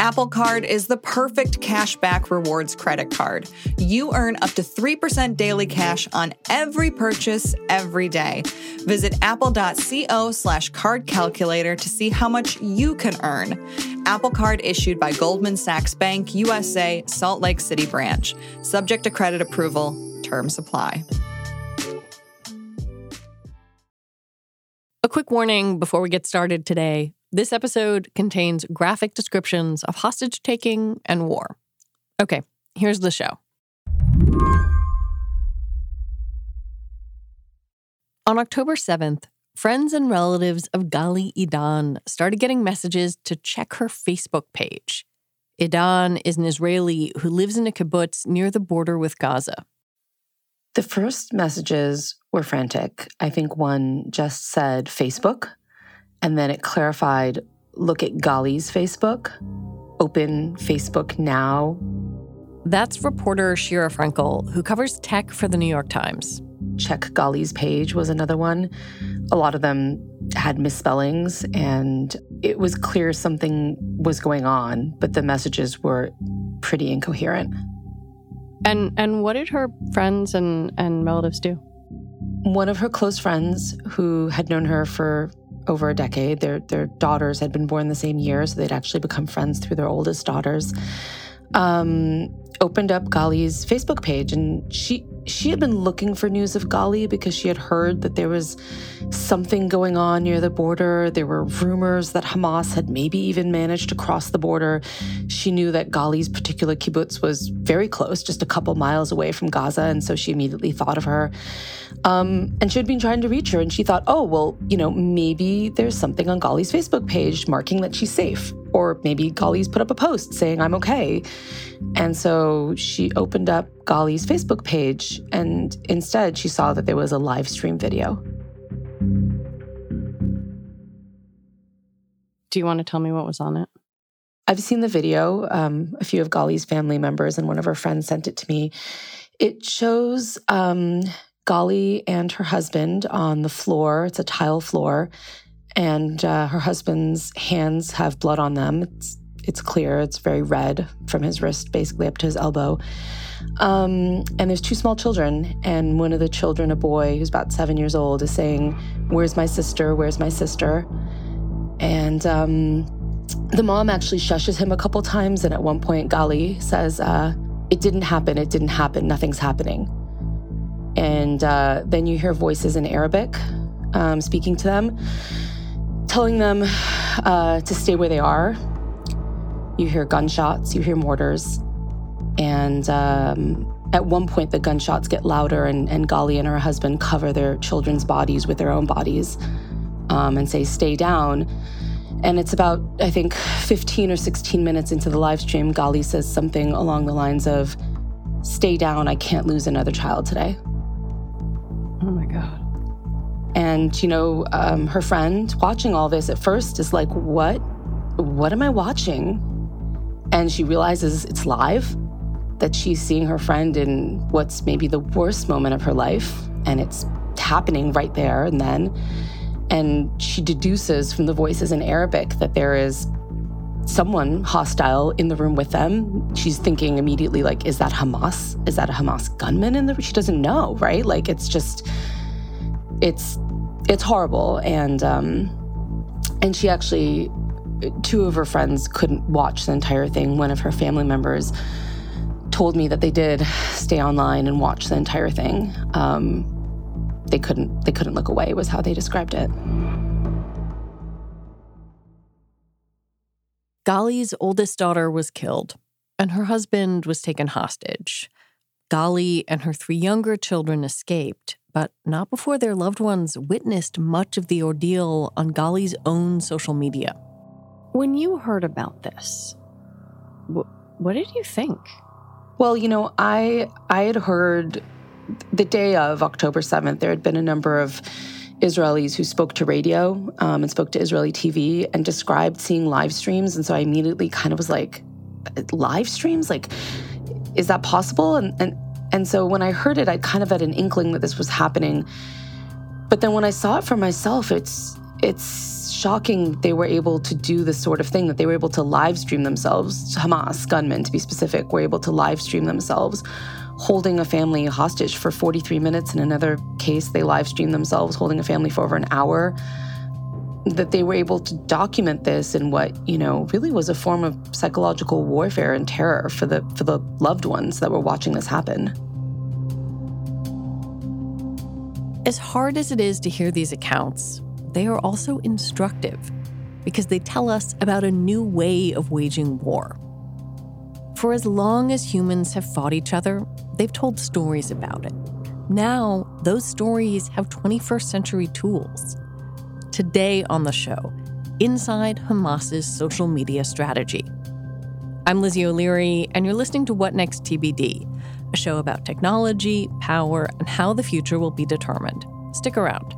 Apple Card is the perfect cashback rewards credit card. You earn up to 3% daily cash on every purchase every day. Visit apple.co slash card calculator to see how much you can earn. Apple Card issued by Goldman Sachs Bank USA, Salt Lake City branch. Subject to credit approval. Terms apply. A quick warning before we get started today. This episode contains graphic descriptions of hostage taking and war. Okay, here's the show. On October 7th, friends and relatives of Gali Idan started getting messages to check her Facebook page. Idan is an Israeli who lives in a kibbutz near the border with Gaza. The first messages were frantic. I think one just said Facebook, and then it clarified look at Gali's Facebook, open Facebook now. That's reporter Sheera Frenkel, who covers tech for the New York Times. Check Gali's page was another one. A lot of them had misspellings, and it was clear something was going on, but the messages were pretty incoherent. And and what did her friends and, and relatives do? One of her close friends who had known her for over a decade. Their their daughters had been born the same year, so they'd actually become friends through their oldest daughters. Um, opened up Gali's Facebook page, and she she had been looking for news of Gali because she had heard that there was something going on near the border. There were rumors that Hamas had maybe even managed to cross the border. She knew that Gali's particular kibbutz was very close, just a couple miles away from Gaza, and so she immediately thought of her. Um, and she had been trying to reach her, and she thought, oh, well, you know, maybe there's something on Gali's Facebook page marking that she's safe. Or maybe Gali's put up a post saying, I'm okay. And so she opened up Gali's Facebook page, and instead she saw that there was a live stream video. Do you want to tell me what was on it? I've seen the video. Um, a few of Gali's family members and one of her friends sent it to me. It shows um, Gali and her husband on the floor. It's a tile floor, and uh, her husband's hands have blood on them. It's, it's clear. It's very red from his wrist, basically up to his elbow. Um, and there's two small children, and one of the children, a boy who's about seven years old, is saying, "Where's my sister? Where's my sister?" And um, the mom actually shushes him a couple times, and at one point, Gali says, uh, "It didn't happen. It didn't happen. Nothing's happening." And uh, then you hear voices in Arabic um, speaking to them, telling them uh, to stay where they are. You hear gunshots, you hear mortars. And um, at one point, the gunshots get louder, and, and Gali and her husband cover their children's bodies with their own bodies um, and say, Stay down. And it's about, I think, 15 or 16 minutes into the live stream, Gali says something along the lines of, Stay down, I can't lose another child today. Oh my God. And, you know, um, her friend watching all this at first is like, what? What am I watching? And she realizes it's live, that she's seeing her friend in what's maybe the worst moment of her life. And it's happening right there and then. And she deduces from the voices in Arabic that there is someone hostile in the room with them. She's thinking immediately, like, is that Hamas? Is that a Hamas gunman in the room? She doesn't know, right? Like, it's just, it's, it's horrible. And, um, and she actually, two of her friends couldn't watch the entire thing. One of her family members told me that they did stay online and watch the entire thing. Um, they couldn't, they couldn't look away, was how they described it. Gali's oldest daughter was killed, and her husband was taken hostage. Gali and her three younger children escaped, but not before their loved ones witnessed much of the ordeal on Gali's own social media. When you heard about this, wh- what did you think? Well, you know, I I had heard the day of October 7th, there had been a number of Israelis who spoke to radio um, and spoke to Israeli TV and described seeing live streams. And so I immediately kind of was like, live streams? Like, is that possible? And, and, and so when I heard it, I kind of had an inkling that this was happening. But then when I saw it for myself, it's, it's shocking they were able to do this sort of thing that they were able to live stream themselves. Hamas gunmen, to be specific, were able to live stream themselves holding a family hostage for 43 minutes. In another case, they live streamed themselves holding a family for over an hour. That they were able to document this in what, you know, really was a form of psychological warfare and terror for the for the loved ones that were watching this happen. As hard as it is to hear these accounts, they are also instructive because they tell us about a new way of waging war. For as long as humans have fought each other, they've told stories about it. Now, those stories have 21st century tools. Today on the show, inside Hamas's social media strategy. I'm Lizzie O'Leary, and you're listening to What Next TBD, a show about technology, power, and how the future will be determined. Stick around.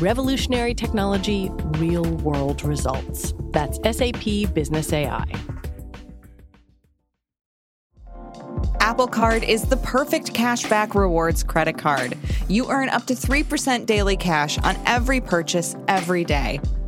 Revolutionary technology, real world results. That's SAP Business AI. Apple Card is the perfect cashback rewards credit card. You earn up to 3% daily cash on every purchase every day.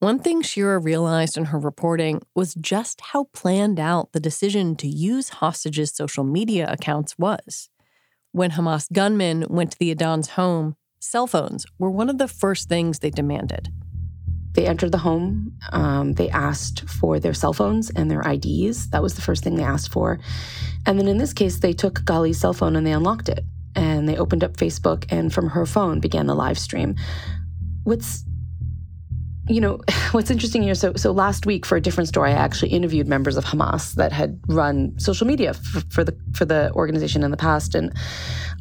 One thing Sheera realized in her reporting was just how planned out the decision to use hostages' social media accounts was. When Hamas gunmen went to the Idans' home, cell phones were one of the first things they demanded. They entered the home. Um, they asked for their cell phones and their IDs. That was the first thing they asked for. And then in this case, they took Gali's cell phone and they unlocked it. And they opened up Facebook and from her phone began the live stream. What's you know what's interesting here so so last week for a different story i actually interviewed members of hamas that had run social media for, for, the for the organization in the past. And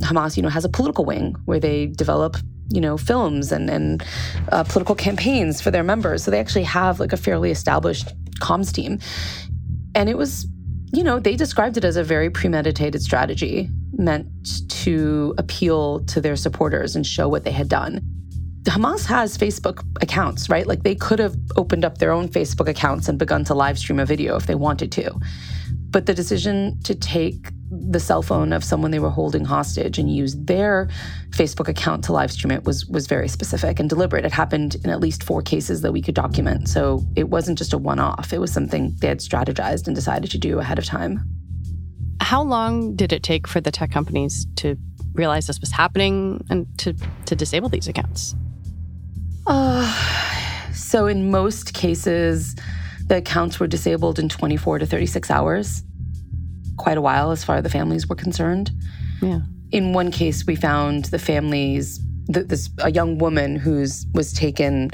hamas you know has a political wing where they develop you know films and and uh, political campaigns for their members. So they actually have like a fairly established comms team. And it was you know they described it as a very premeditated strategy meant to appeal to their supporters and show what they had done Hamas has Facebook accounts, right? Like they could have opened up their own Facebook accounts and begun to live stream a video if they wanted to. But the decision to take the cell phone of someone they were holding hostage and use their Facebook account to live stream it was was very specific and deliberate. It happened in at least four cases that we could document. So it wasn't just a one-off. It was something they had strategized and decided to do ahead of time. How long did it take for the tech companies to realize this was happening and to to disable these accounts? Uh, so, in most cases, the accounts were disabled in 24 to 36 hours. Quite a while as far as the families were concerned. Yeah. In one case, we found the families, this a young woman who's was taken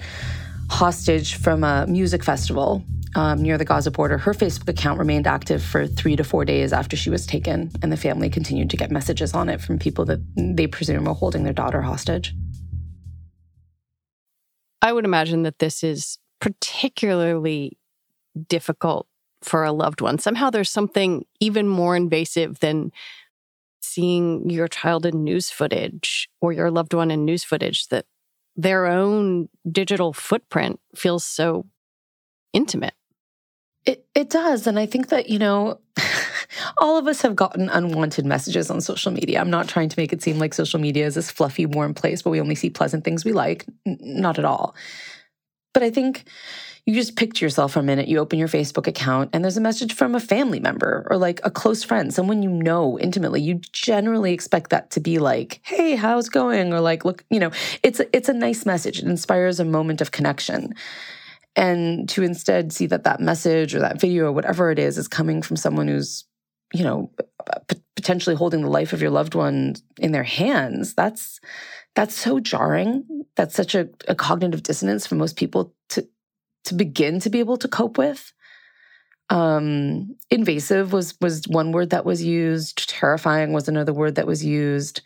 hostage from a music festival um, near the Gaza border. Her Facebook account remained active for three to four days after she was taken, and the family continued to get messages on it from people that they presume were holding their daughter hostage. I would imagine that this is particularly difficult for a loved one. Somehow there's something even more invasive than seeing your child in news footage or your loved one in news footage that their own digital footprint feels so intimate. It it does and I think that you know all of us have gotten unwanted messages on social media. I'm not trying to make it seem like social media is this fluffy, warm place where we only see pleasant things we like. N- not at all. But I think you just picture yourself for a minute, you open your Facebook account, and there's a message from a family member or like a close friend, someone you know intimately. You generally expect that to be like, hey, how's going? Or like, look, you know, it's a, it's a nice message. It inspires a moment of connection. And to instead see that that message or that video or whatever it is is coming from someone who's, you know, potentially holding the life of your loved one in their hands, that's that's so jarring. That's such a, a cognitive dissonance for most people to to begin to be able to cope with. Um, invasive was was one word that was used. Terrifying was another word that was used.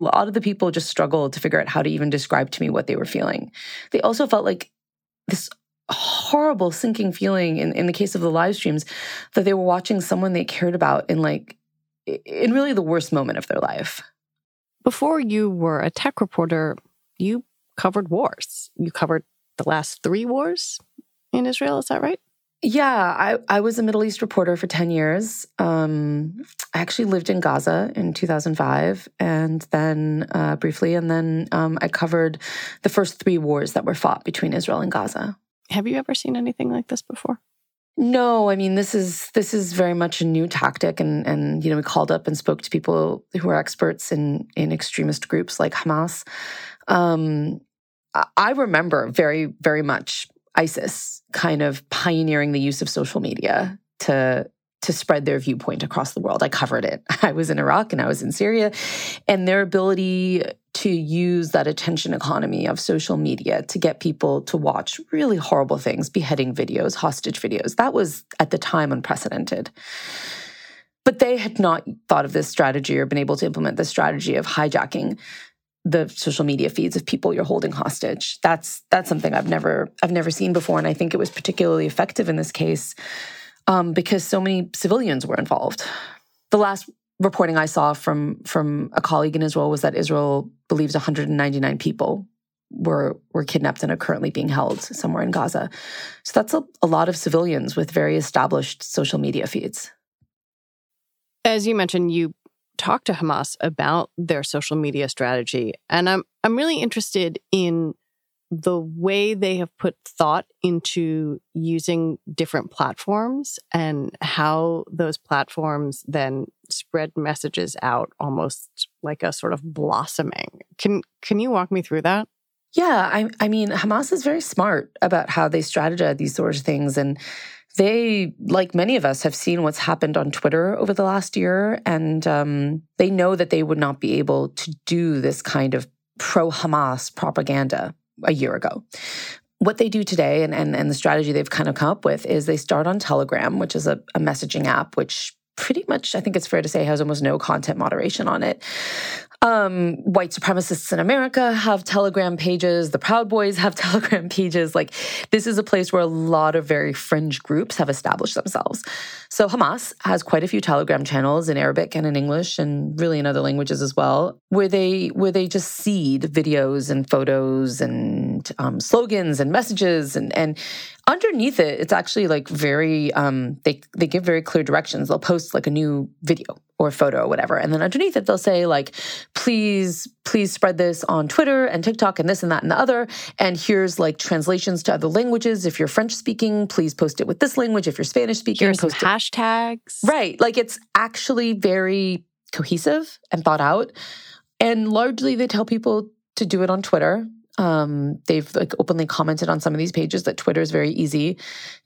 A lot of the people just struggled to figure out how to even describe to me what they were feeling. They also felt like this horrible sinking feeling in, in the case of the live streams that they were watching someone they cared about in like in really the worst moment of their life. Before you were a tech reporter, you covered wars. You covered the last three wars in Israel. Is that right? Yeah, I, I was a Middle East reporter for 10 years. Um, I actually lived in Gaza in 2005 and then uh, briefly, and then um, I covered the first three wars that were fought between Israel and Gaza. Have you ever seen anything like this before? No, I mean this is this is very much a new tactic, and and you know we called up and spoke to people who are experts in in extremist groups like Hamas. Um, I remember very, very much ISIS kind of pioneering the use of social media to to spread their viewpoint across the world. I covered it. I was in Iraq and I was in Syria, and their ability to use that attention economy of social media to get people to watch really horrible things, beheading videos, hostage videos. That was at the time unprecedented. But they had not thought of this strategy or been able to implement this strategy of hijacking the social media feeds of people you're holding hostage. That's that's something I've never I've never seen before, and I think it was particularly effective in this case um, because so many civilians were involved. The last reporting I saw from from a colleague in Israel was that Israel believes 199 people were were kidnapped and are currently being held somewhere in Gaza. So that's a, a lot of civilians with very established social media feeds. As you mentioned, you talked to Hamas about their social media strategy. And I'm I'm really interested in the way they have put thought into using different platforms and how those platforms then spread messages out almost like a sort of blossoming. Can can you walk me through that? Yeah, I, I mean, Hamas is very smart about how they strategize these sorts of things. And they, like many of us, have seen what's happened on Twitter over the last year, and um, they know that they would not be able to do this kind of pro Hamas propaganda a year ago. What they do today and, and, and the strategy they've kind of come up with is they start on Telegram, which is a, a messaging app, which pretty much, I think it's fair to say, has almost no content moderation on it. Um, white supremacists in America have Telegram pages. The Proud Boys have Telegram pages. Like, this is a place where a lot of very fringe groups have established themselves. So, Hamas has quite a few Telegram channels in Arabic and in English, and really in other languages as well, where they where they just seed videos and photos and um, slogans and messages and and underneath it, it's actually like very um, they they give very clear directions. They'll post like a new video or photo or whatever. And then underneath it, they'll say, like, please, please spread this on Twitter and TikTok and this and that and the other. And here's like translations to other languages. If you're French speaking, please post it with this language. If you're Spanish speaking, here's post some hashtags. Right. Like it's actually very cohesive and thought out. And largely they tell people to do it on Twitter. Um, they've like openly commented on some of these pages that Twitter is very easy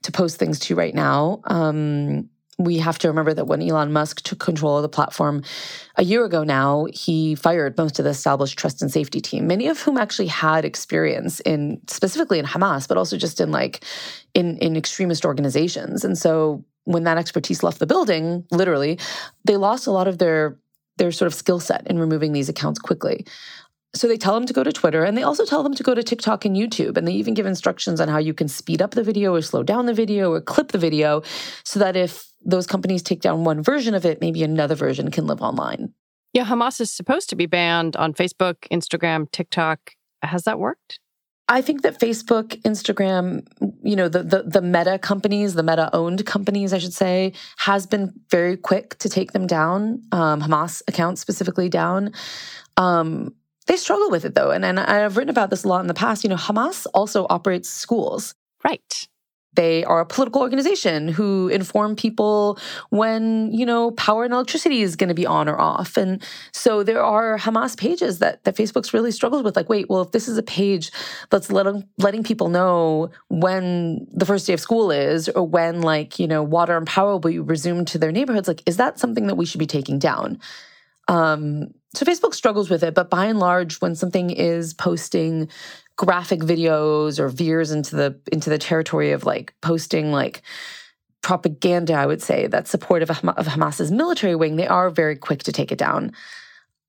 to post things to right now. Um, we have to remember that when Elon Musk took control of the platform a year ago now, he fired most of the established trust and safety team, many of whom actually had experience in specifically in Hamas, but also just in like in, in extremist organizations. And so when that expertise left the building, literally, they lost a lot of their their sort of skill set in removing these accounts quickly. So they tell them to go to Twitter and they also tell them to go to TikTok and YouTube. And they even give instructions on how you can speed up the video or slow down the video or clip the video so that if those companies take down one version of it, maybe another version can live online. Yeah, Hamas is supposed to be banned on Facebook, Instagram, TikTok. Has that worked? I think that Facebook, Instagram, you know, the, the, the meta companies, the meta owned companies, I should say, has been very quick to take them down, um, Hamas accounts specifically down. Um, they struggle with it though. And, and I've written about this a lot in the past. You know, Hamas also operates schools. Right. They are a political organization who inform people when, you know, power and electricity is going to be on or off. And so there are Hamas pages that, that Facebook's really struggles with. Like, wait, well, if this is a page that's letting, letting people know when the first day of school is or when, like, you know, water and power will be resumed to their neighborhoods, like, is that something that we should be taking down? Um, so Facebook struggles with it, but by and large, when something is posting graphic videos or veers into the into the territory of like posting like propaganda, I would say that's supportive of, of Hamas's military wing, they are very quick to take it down.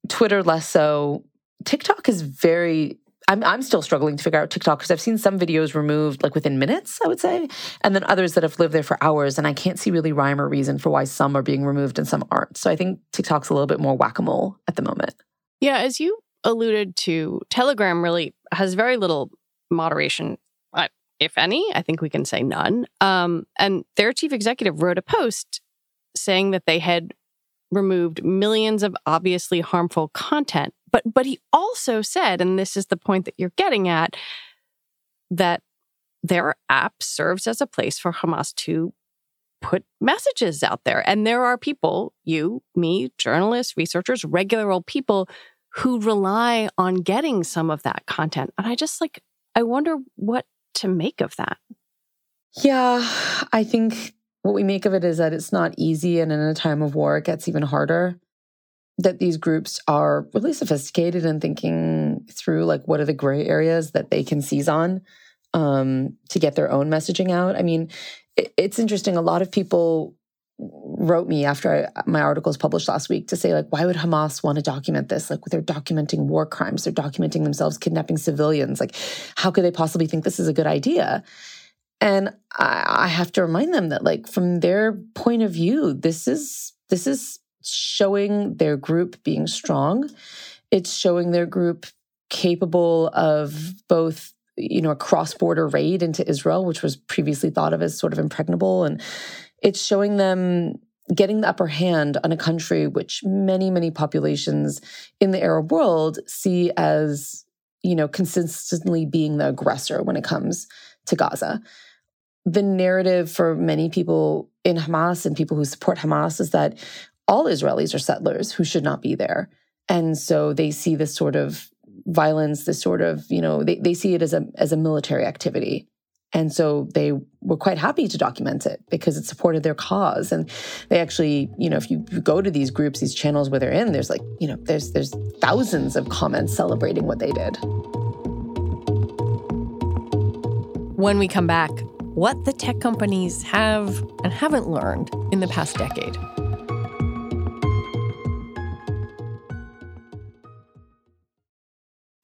Twitter less so. TikTok is very I'm I'm still struggling to figure out TikTok because I've seen some videos removed like within minutes, I would say, and then others that have lived there for hours, and I can't see really rhyme or reason for why some are being removed and some aren't. So I think TikTok's a little bit more whack a mole at the moment. Yeah, as you alluded to, Telegram really has very little moderation, uh, if any. I think we can say none. Um, and their chief executive wrote a post saying that they had removed millions of obviously harmful content. But but he also said, and this is the point that you're getting at, that their app serves as a place for Hamas to put messages out there. And there are people, you, me, journalists, researchers, regular old people who rely on getting some of that content. And I just like, I wonder what to make of that. Yeah, I think what we make of it is that it's not easy. And in a time of war, it gets even harder. That these groups are really sophisticated and thinking through like what are the gray areas that they can seize on um, to get their own messaging out. I mean, it, it's interesting. A lot of people wrote me after I, my article was published last week to say like why would hamas want to document this like they're documenting war crimes they're documenting themselves kidnapping civilians like how could they possibly think this is a good idea and I, I have to remind them that like from their point of view this is this is showing their group being strong it's showing their group capable of both you know a cross-border raid into israel which was previously thought of as sort of impregnable and it's showing them getting the upper hand on a country which many, many populations in the Arab world see as, you know, consistently being the aggressor when it comes to Gaza. The narrative for many people in Hamas and people who support Hamas is that all Israelis are settlers who should not be there. And so they see this sort of violence, this sort of, you know, they, they see it as a as a military activity. And so they were quite happy to document it because it supported their cause. And they actually, you know, if you go to these groups, these channels where they're in, there's like, you know, there's there's thousands of comments celebrating what they did. When we come back, what the tech companies have and haven't learned in the past decade.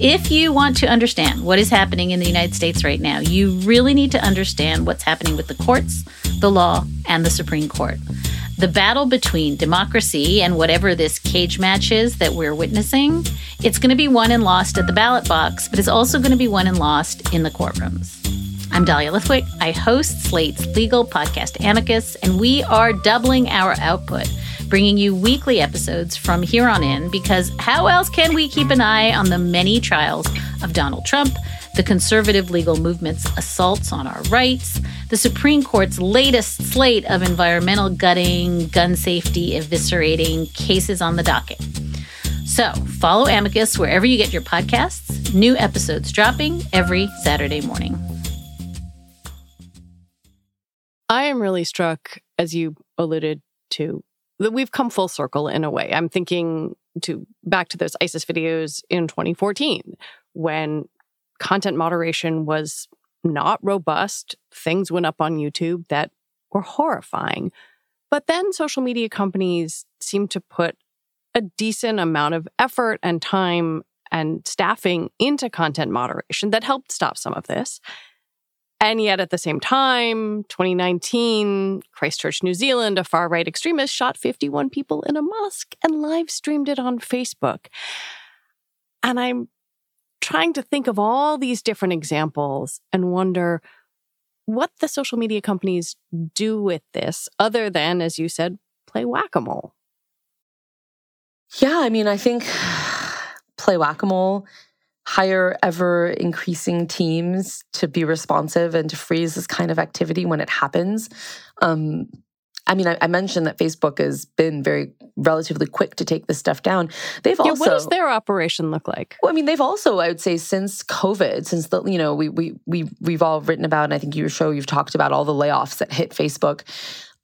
If you want to understand what is happening in the United States right now, you really need to understand what's happening with the courts, the law, and the Supreme Court. The battle between democracy and whatever this cage match is that we're witnessing, it's going to be won and lost at the ballot box, but it's also going to be won and lost in the courtrooms. I'm Dahlia Lithwick. I host Slate's legal podcast Amicus, and we are doubling our output bringing you weekly episodes from here on in because how else can we keep an eye on the many trials of Donald Trump, the conservative legal movement's assaults on our rights, the Supreme Court's latest slate of environmental gutting, gun safety eviscerating cases on the docket? So follow Amicus wherever you get your podcasts, new episodes dropping every Saturday morning. I am really struck, as you alluded to, that we've come full circle in a way. I'm thinking to back to those ISIS videos in 2014 when content moderation was not robust. Things went up on YouTube that were horrifying. But then social media companies seem to put a decent amount of effort and time and staffing into content moderation that helped stop some of this. And yet, at the same time, 2019, Christchurch, New Zealand, a far right extremist shot 51 people in a mosque and live streamed it on Facebook. And I'm trying to think of all these different examples and wonder what the social media companies do with this, other than, as you said, play whack a mole. Yeah, I mean, I think play whack a mole, hire ever increasing teams to be responsive and to freeze this kind of activity when it happens. Um, I mean, I, I, mentioned that Facebook has been very relatively quick to take this stuff down. They've yeah, also what does their operation look like? Well, I mean, they've also, I would say, since COVID, since the you know we we we we've all written about, and I think your show you've talked about all the layoffs that hit Facebook.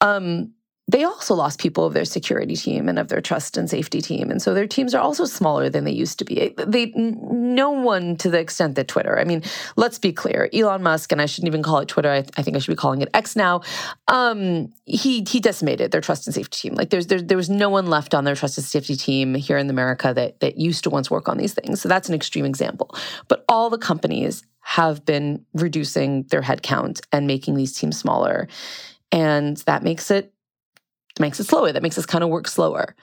Um, they also lost people of their security team and of their trust and safety team. And so their teams are also smaller than they used to be. They no one to the extent that twitter. I mean let's be clear. Elon musk and i shouldn't even call it twitter i, I think i should be calling it x now um, he he decimated their trust and safety team. Like there's there, there was no one left on their trust and safety team here in america that that used to once work on these things. So that's an extreme example. But all the companies have been reducing their headcount and making these teams smaller. And that makes it makes it slower. That makes us kind of work slower.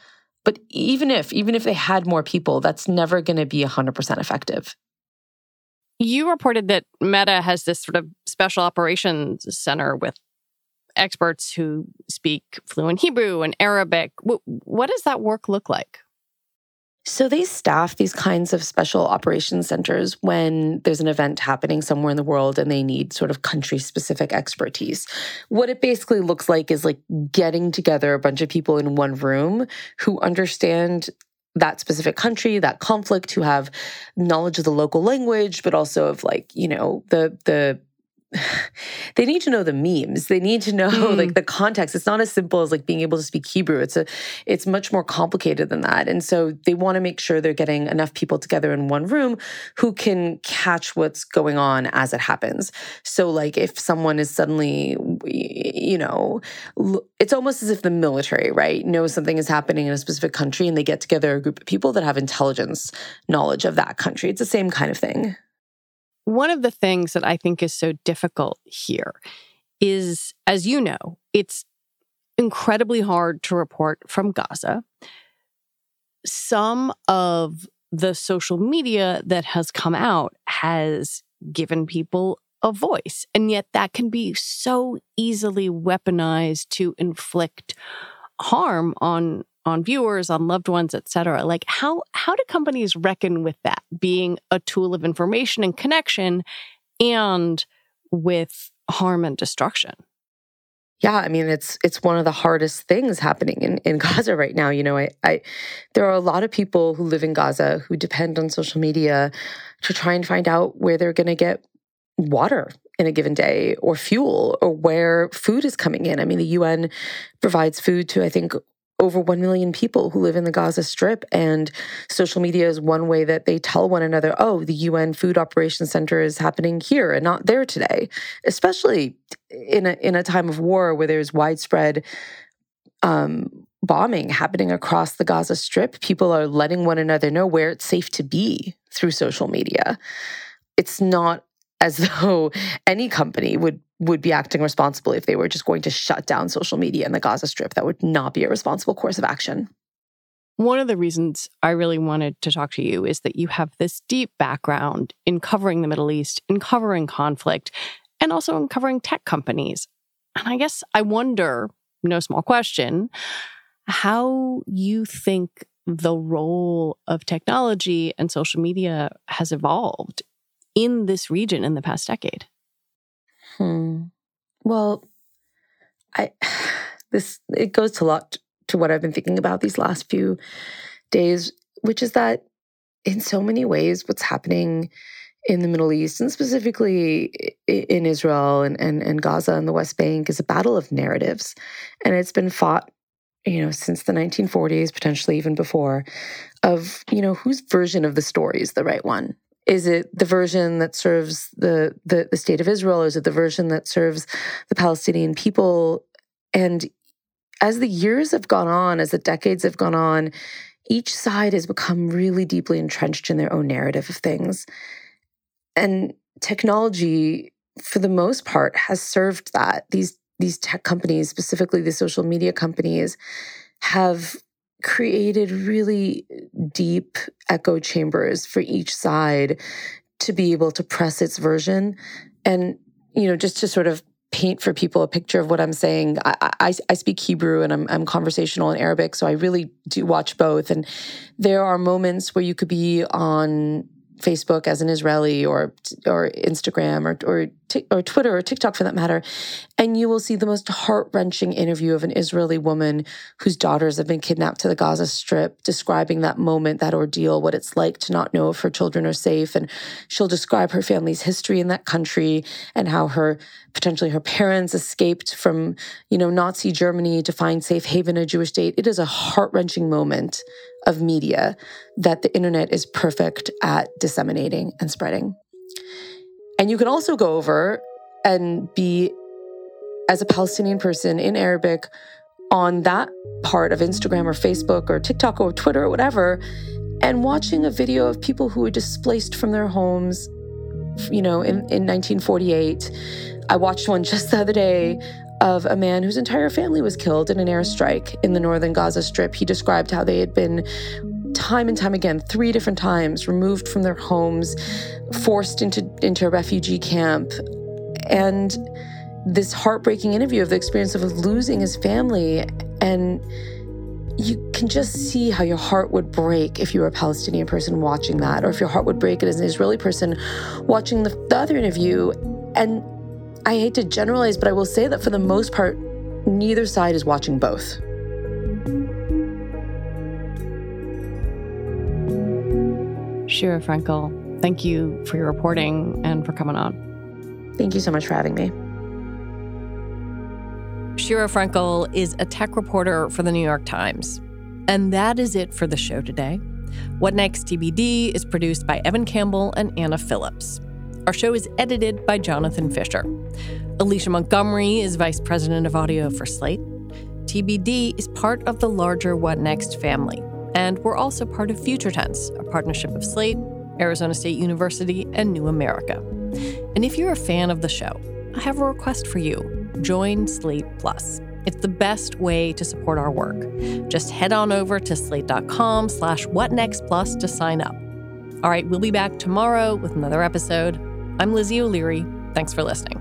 But even if, even if they had more people, that's never going to be 100% effective. You reported that Meta has this sort of special operations center with experts who speak fluent Hebrew and Arabic. What does that work look like? So they staff these kinds of special operations centers when there's an event happening somewhere in the world and they need sort of country specific expertise. What it basically looks like is like getting together a bunch of people in one room who understand that specific country, that conflict, who have knowledge of the local language, but also of like, you know, the the they need to know the memes. They need to know mm. like the context. It's not as simple as like being able to speak hebrew. It's a it's much more complicated than that. And so they want to make sure they're getting enough people together in one room who can catch what's going on as it happens. So like if someone is suddenly you know it's almost as if the military right knows something is happening in a specific country and they get together a group of people that have intelligence knowledge of that country. It's the same kind of thing one of the things that I think is so difficult here is, as you know, it's incredibly hard to report from Gaza. Some of the social media that has come out has given people a voice, and yet that can be so easily weaponized to inflict harm on on viewers, on loved ones, et cetera. Like how how do companies reckon with that being a tool of information and connection and with harm and destruction? Yeah, I mean it's it's one of the hardest things happening in, in Gaza right now. You know, I, I there are a lot of people who live in Gaza who depend on social media to try and find out where they're gonna get water in a given day or fuel or where food is coming in. I mean, the UN provides food to, I think, over 1 million people who live in the Gaza Strip. And social media is one way that they tell one another, oh, the UN Food Operations Center is happening here and not there today, especially in a, in a time of war where there's widespread um, bombing happening across the Gaza Strip. People are letting one another know where it's safe to be through social media. It's not as though any company would would be acting responsibly if they were just going to shut down social media in the Gaza Strip. That would not be a responsible course of action. One of the reasons I really wanted to talk to you is that you have this deep background in covering the Middle East, in covering conflict, and also in covering tech companies. And I guess I wonder, no small question, how you think the role of technology and social media has evolved in this region in the past decade? Hmm. Well, I this it goes to a lot to what I've been thinking about these last few days, which is that in so many ways, what's happening in the Middle East and specifically in Israel and, and, and Gaza and the West Bank is a battle of narratives. And it's been fought, you know, since the 1940s, potentially even before, of, you know, whose version of the story is the right one? Is it the version that serves the, the, the state of Israel? Is it the version that serves the Palestinian people? And as the years have gone on, as the decades have gone on, each side has become really deeply entrenched in their own narrative of things. And technology, for the most part, has served that. These these tech companies, specifically the social media companies, have created really deep echo chambers for each side to be able to press its version. And, you know, just to sort of paint for people a picture of what I'm saying, I, I, I speak Hebrew and I'm, I'm conversational in Arabic, so I really do watch both. And there are moments where you could be on Facebook as an Israeli or or Instagram or or or Twitter or TikTok for that matter, and you will see the most heart wrenching interview of an Israeli woman whose daughters have been kidnapped to the Gaza Strip, describing that moment, that ordeal, what it's like to not know if her children are safe, and she'll describe her family's history in that country and how her potentially her parents escaped from you know Nazi Germany to find safe haven in a Jewish state. It is a heart wrenching moment of media that the internet is perfect at disseminating and spreading. And you can also go over and be, as a Palestinian person in Arabic, on that part of Instagram or Facebook or TikTok or Twitter or whatever, and watching a video of people who were displaced from their homes, you know, in, in 1948. I watched one just the other day of a man whose entire family was killed in an airstrike in the northern Gaza Strip. He described how they had been time and time again, three different times, removed from their homes, forced into, into a refugee camp. And this heartbreaking interview of the experience of losing his family. And you can just see how your heart would break if you were a Palestinian person watching that, or if your heart would break as an Israeli person watching the, the other interview. And I hate to generalize, but I will say that for the most part, neither side is watching both. Sheera Frenkel, thank you for your reporting and for coming on. Thank you so much for having me. Sheera Frenkel is a tech reporter for the New York Times. And that is it for the show today. What Next TBD is produced by Evan Campbell and Anna Phillips. Our show is edited by Jonathan Fisher. Alicia Montgomery is Vice President of Audio for Slate. TBD is part of the larger What Next family. And we're also part of Future Tense, a partnership of Slate, Arizona State University, and New America. And if you're a fan of the show, I have a request for you. Join Slate Plus. It's the best way to support our work. Just head on over to slate.com slash whatnextplus to sign up. All right, we'll be back tomorrow with another episode. I'm Lizzie O'Leary. Thanks for listening.